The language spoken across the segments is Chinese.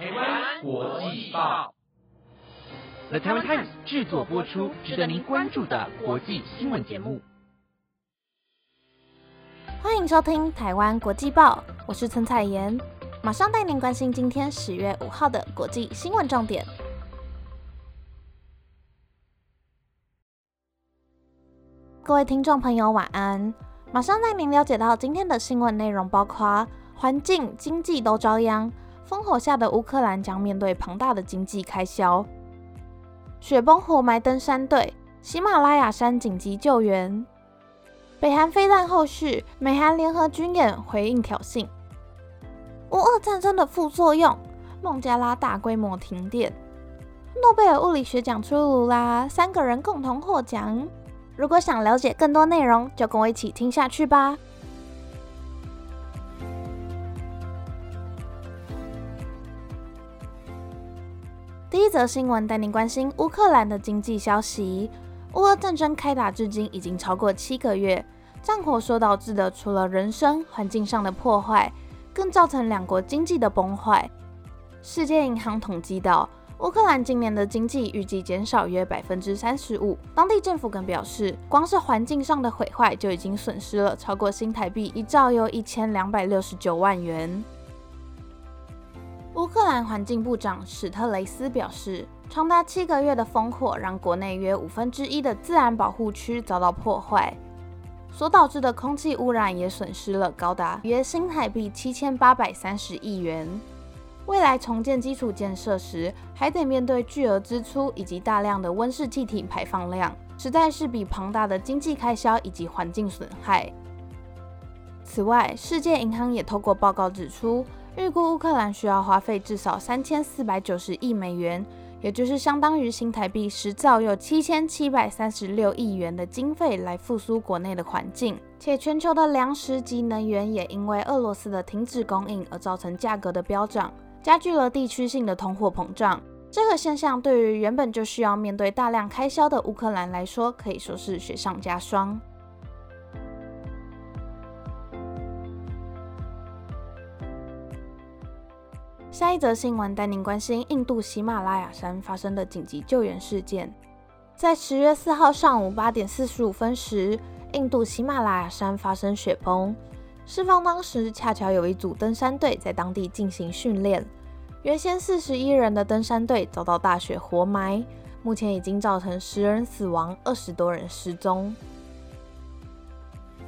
台湾国际报，The Taiwan Times 制作播出，值得您关注的国际新闻节目。欢迎收听台湾国际报，我是陈彩妍，马上带您关心今天十月五号的国际新闻重点。各位听众朋友，晚安！马上带您了解到今天的新闻内容，包括环境、经济都遭殃，烽火下的乌克兰将面对庞大的经济开销；雪崩活埋登山队，喜马拉雅山紧急救援；北韩飞弹后续，美韩联合军演回应挑衅；乌俄战争的副作用，孟加拉大规模停电；诺贝尔物理学奖出炉啦，三个人共同获奖。如果想了解更多内容，就跟我一起听下去吧。第一则新闻带您关心乌克兰的经济消息。乌俄战争开打至今已经超过七个月，战火所导致的除了人生环境上的破坏，更造成两国经济的崩坏。世界银行统计到。乌克兰今年的经济预计减少约百分之三十五。当地政府更表示，光是环境上的毁坏就已经损失了超过新台币一兆又一千两百六十九万元。乌克兰环境部长史特雷斯表示，长达七个月的烽火让国内约五分之一的自然保护区遭到破坏，所导致的空气污染也损失了高达约新台币七千八百三十亿元。未来重建基础建设时，还得面对巨额支出以及大量的温室气体排放量，实在是比庞大的经济开销以及环境损害。此外，世界银行也透过报告指出，预估乌克兰需要花费至少三千四百九十亿美元，也就是相当于新台币十兆又七千七百三十六亿元的经费来复苏国内的环境。且全球的粮食及能源也因为俄罗斯的停止供应而造成价格的飙涨。加剧了地区性的通货膨胀。这个现象对于原本就需要面对大量开销的乌克兰来说，可以说是雪上加霜。下一则新闻带您关心印度喜马拉雅山发生的紧急救援事件。在十月四号上午八点四十五分时，印度喜马拉雅山发生雪崩。事发当时，恰巧有一组登山队在当地进行训练。原先四十一人的登山队遭到大雪活埋，目前已经造成十人死亡，二十多人失踪。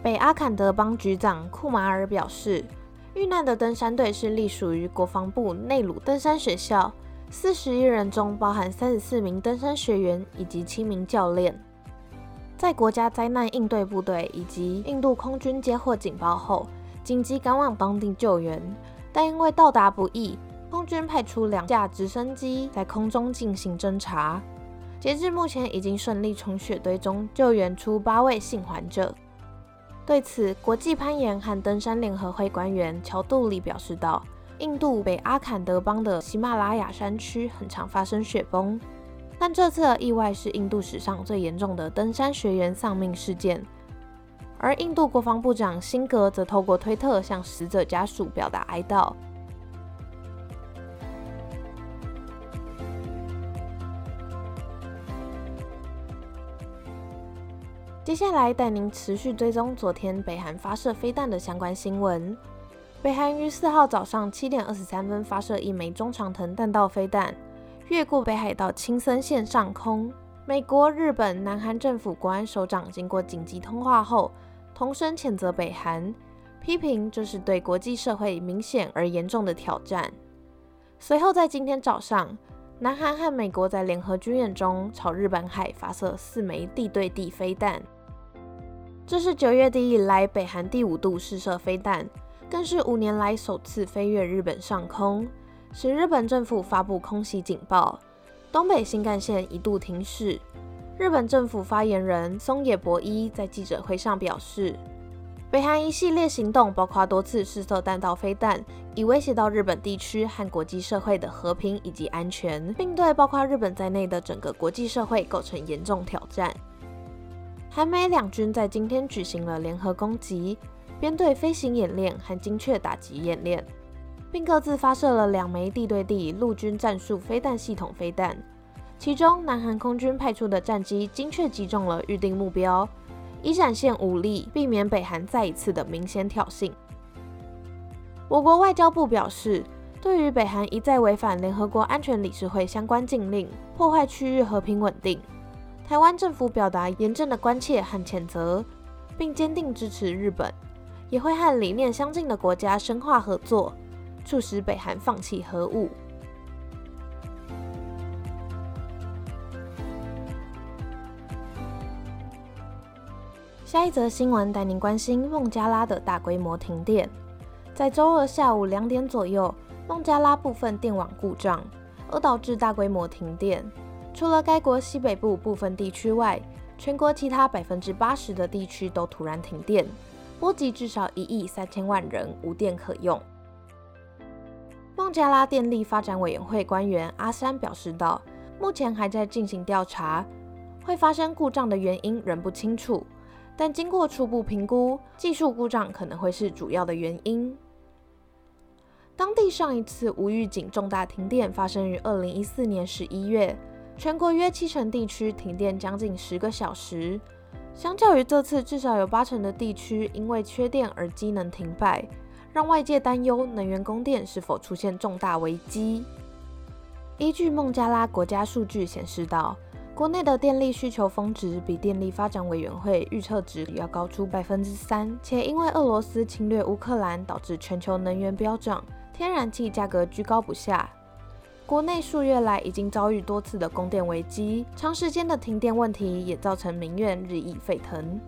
北阿坎德邦局长库马尔表示，遇难的登山队是隶属于国防部内鲁登山学校，四十一人中包含三十四名登山学员以及七名教练。在国家灾难应对部队以及印度空军接获警报后，紧急赶往当地救援，但因为到达不易，空军派出两架直升机在空中进行侦察。截至目前，已经顺利从雪堆中救援出八位幸患者。对此，国际攀岩和登山联合会官员乔杜里表示道：“印度北阿坎德邦的喜马拉雅山区很常发生雪崩。”但这次的意外是印度史上最严重的登山学员丧命事件，而印度国防部长辛格则透过推特向死者家属表达哀悼。接下来带您持续追踪昨天北韩发射飞弹的相关新闻。北韩于四号早上七点二十三分发射一枚中长程弹道飞弹。越过北海道青森县上空，美国、日本、南韩政府国安首长经过紧急通话后，同声谴责北韩，批评这是对国际社会明显而严重的挑战。随后，在今天早上，南韩和美国在联合军演中朝日本海发射四枚地对地飞弹，这是九月底以来北韩第五度试射飞弹，更是五年来首次飞越日本上空。使日本政府发布空袭警报，东北新干线一度停驶。日本政府发言人松野博一在记者会上表示，北韩一系列行动，包括多次试射弹道飞弹，已威胁到日本地区和国际社会的和平以及安全，并对包括日本在内的整个国际社会构成严重挑战。韩美两军在今天举行了联合攻击、编队飞行演练和精确打击演练。并各自发射了两枚地对地陆军战术飞弹系统飞弹。其中，南韩空军派出的战机精确击中了预定目标，以展现武力，避免北韩再一次的明显挑衅。我国外交部表示，对于北韩一再违反联合国安全理事会相关禁令，破坏区域和平稳定，台湾政府表达严正的关切和谴责，并坚定支持日本，也会和理念相近的国家深化合作，促使北韩放弃核武。下一则新闻带您关心孟加拉的大规模停电。在周二下午两点左右，孟加拉部分电网故障，而导致大规模停电。除了该国西北部部分地区外，全国其他百分之八十的地区都突然停电，波及至少一亿三千万人无电可用。孟加拉电力发展委员会官员阿山表示道：“目前还在进行调查，会发生故障的原因仍不清楚。”但经过初步评估，技术故障可能会是主要的原因。当地上一次无预警重大停电发生于二零一四年十一月，全国约七成地区停电将近十个小时。相较于这次，至少有八成的地区因为缺电而机能停摆，让外界担忧能源供电是否出现重大危机。依据孟加拉国家数据显示到。国内的电力需求峰值比电力发展委员会预测值要高出百分之三，且因为俄罗斯侵略乌克兰，导致全球能源飙涨，天然气价格居高不下。国内数月来已经遭遇多次的供电危机，长时间的停电问题也造成民怨日益沸腾。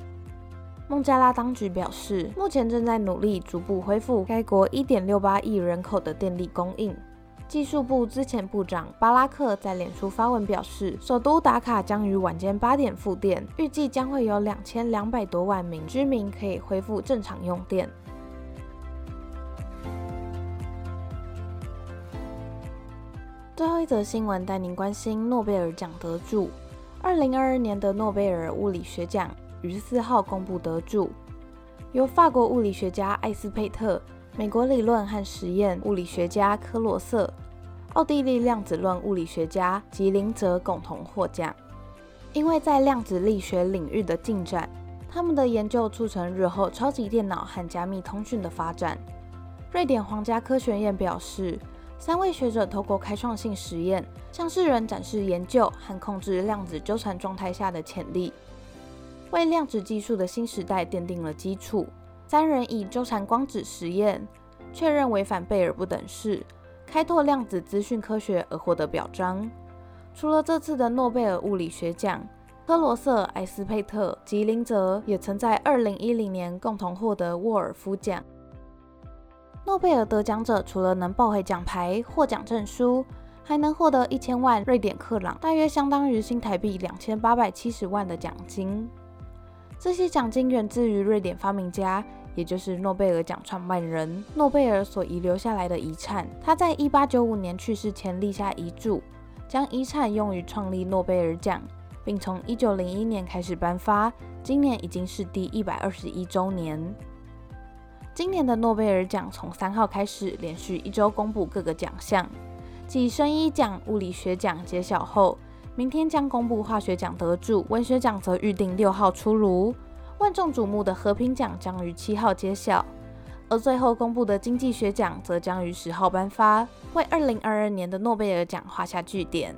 孟加拉当局表示，目前正在努力逐步恢复该国一点六八亿人口的电力供应。技术部之前部长巴拉克在脸书发文表示，首都达卡将于晚间八点复电，预计将会有两千两百多万名居民可以恢复正常用电。最后一则新闻带您关心诺贝尔奖得主，二零二二年的诺贝尔物理学奖于四号公布得主，由法国物理学家艾斯佩特。美国理论和实验物理学家科罗瑟、奥地利量子论物理学家吉林泽共同获奖，因为在量子力学领域的进展，他们的研究促成日后超级电脑和加密通讯的发展。瑞典皇家科学院表示，三位学者透过开创性实验，向世人展示研究和控制量子纠缠状态下的潜力，为量子技术的新时代奠定了基础。三人以纠缠光子实验确认违反贝尔不等式，开拓量子资讯科学而获得表彰。除了这次的诺贝尔物理学奖，科罗瑟、埃斯佩特、吉林泽也曾在2010年共同获得沃尔夫奖。诺贝尔得奖者除了能抱回奖牌、获奖证书，还能获得一千万瑞典克朗，大约相当于新台币两千八百七十万的奖金。这些奖金源自于瑞典发明家，也就是诺贝尔奖创办人诺贝尔所遗留下来的遗产。他在一八九五年去世前立下遗嘱，将遗产用于创立诺贝尔奖，并从一九零一年开始颁发。今年已经是第一百二十一周年。今年的诺贝尔奖从三号开始，连续一周公布各个奖项，继生医奖、物理学奖揭晓后。明天将公布化学奖得主，文学奖则预定六号出炉。万众瞩目的和平奖将于七号揭晓，而最后公布的经济学奖则将于十号颁发，为二零二二年的诺贝尔奖画下句点。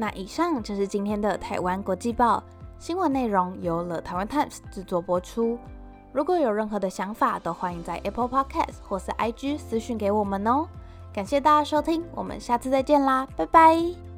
那以上就是今天的台湾国际报新闻内容，由了台湾 Times 制作播出。如果有任何的想法，都欢迎在 Apple Podcast 或是 IG 私讯给我们哦。感谢大家收听，我们下次再见啦，拜拜。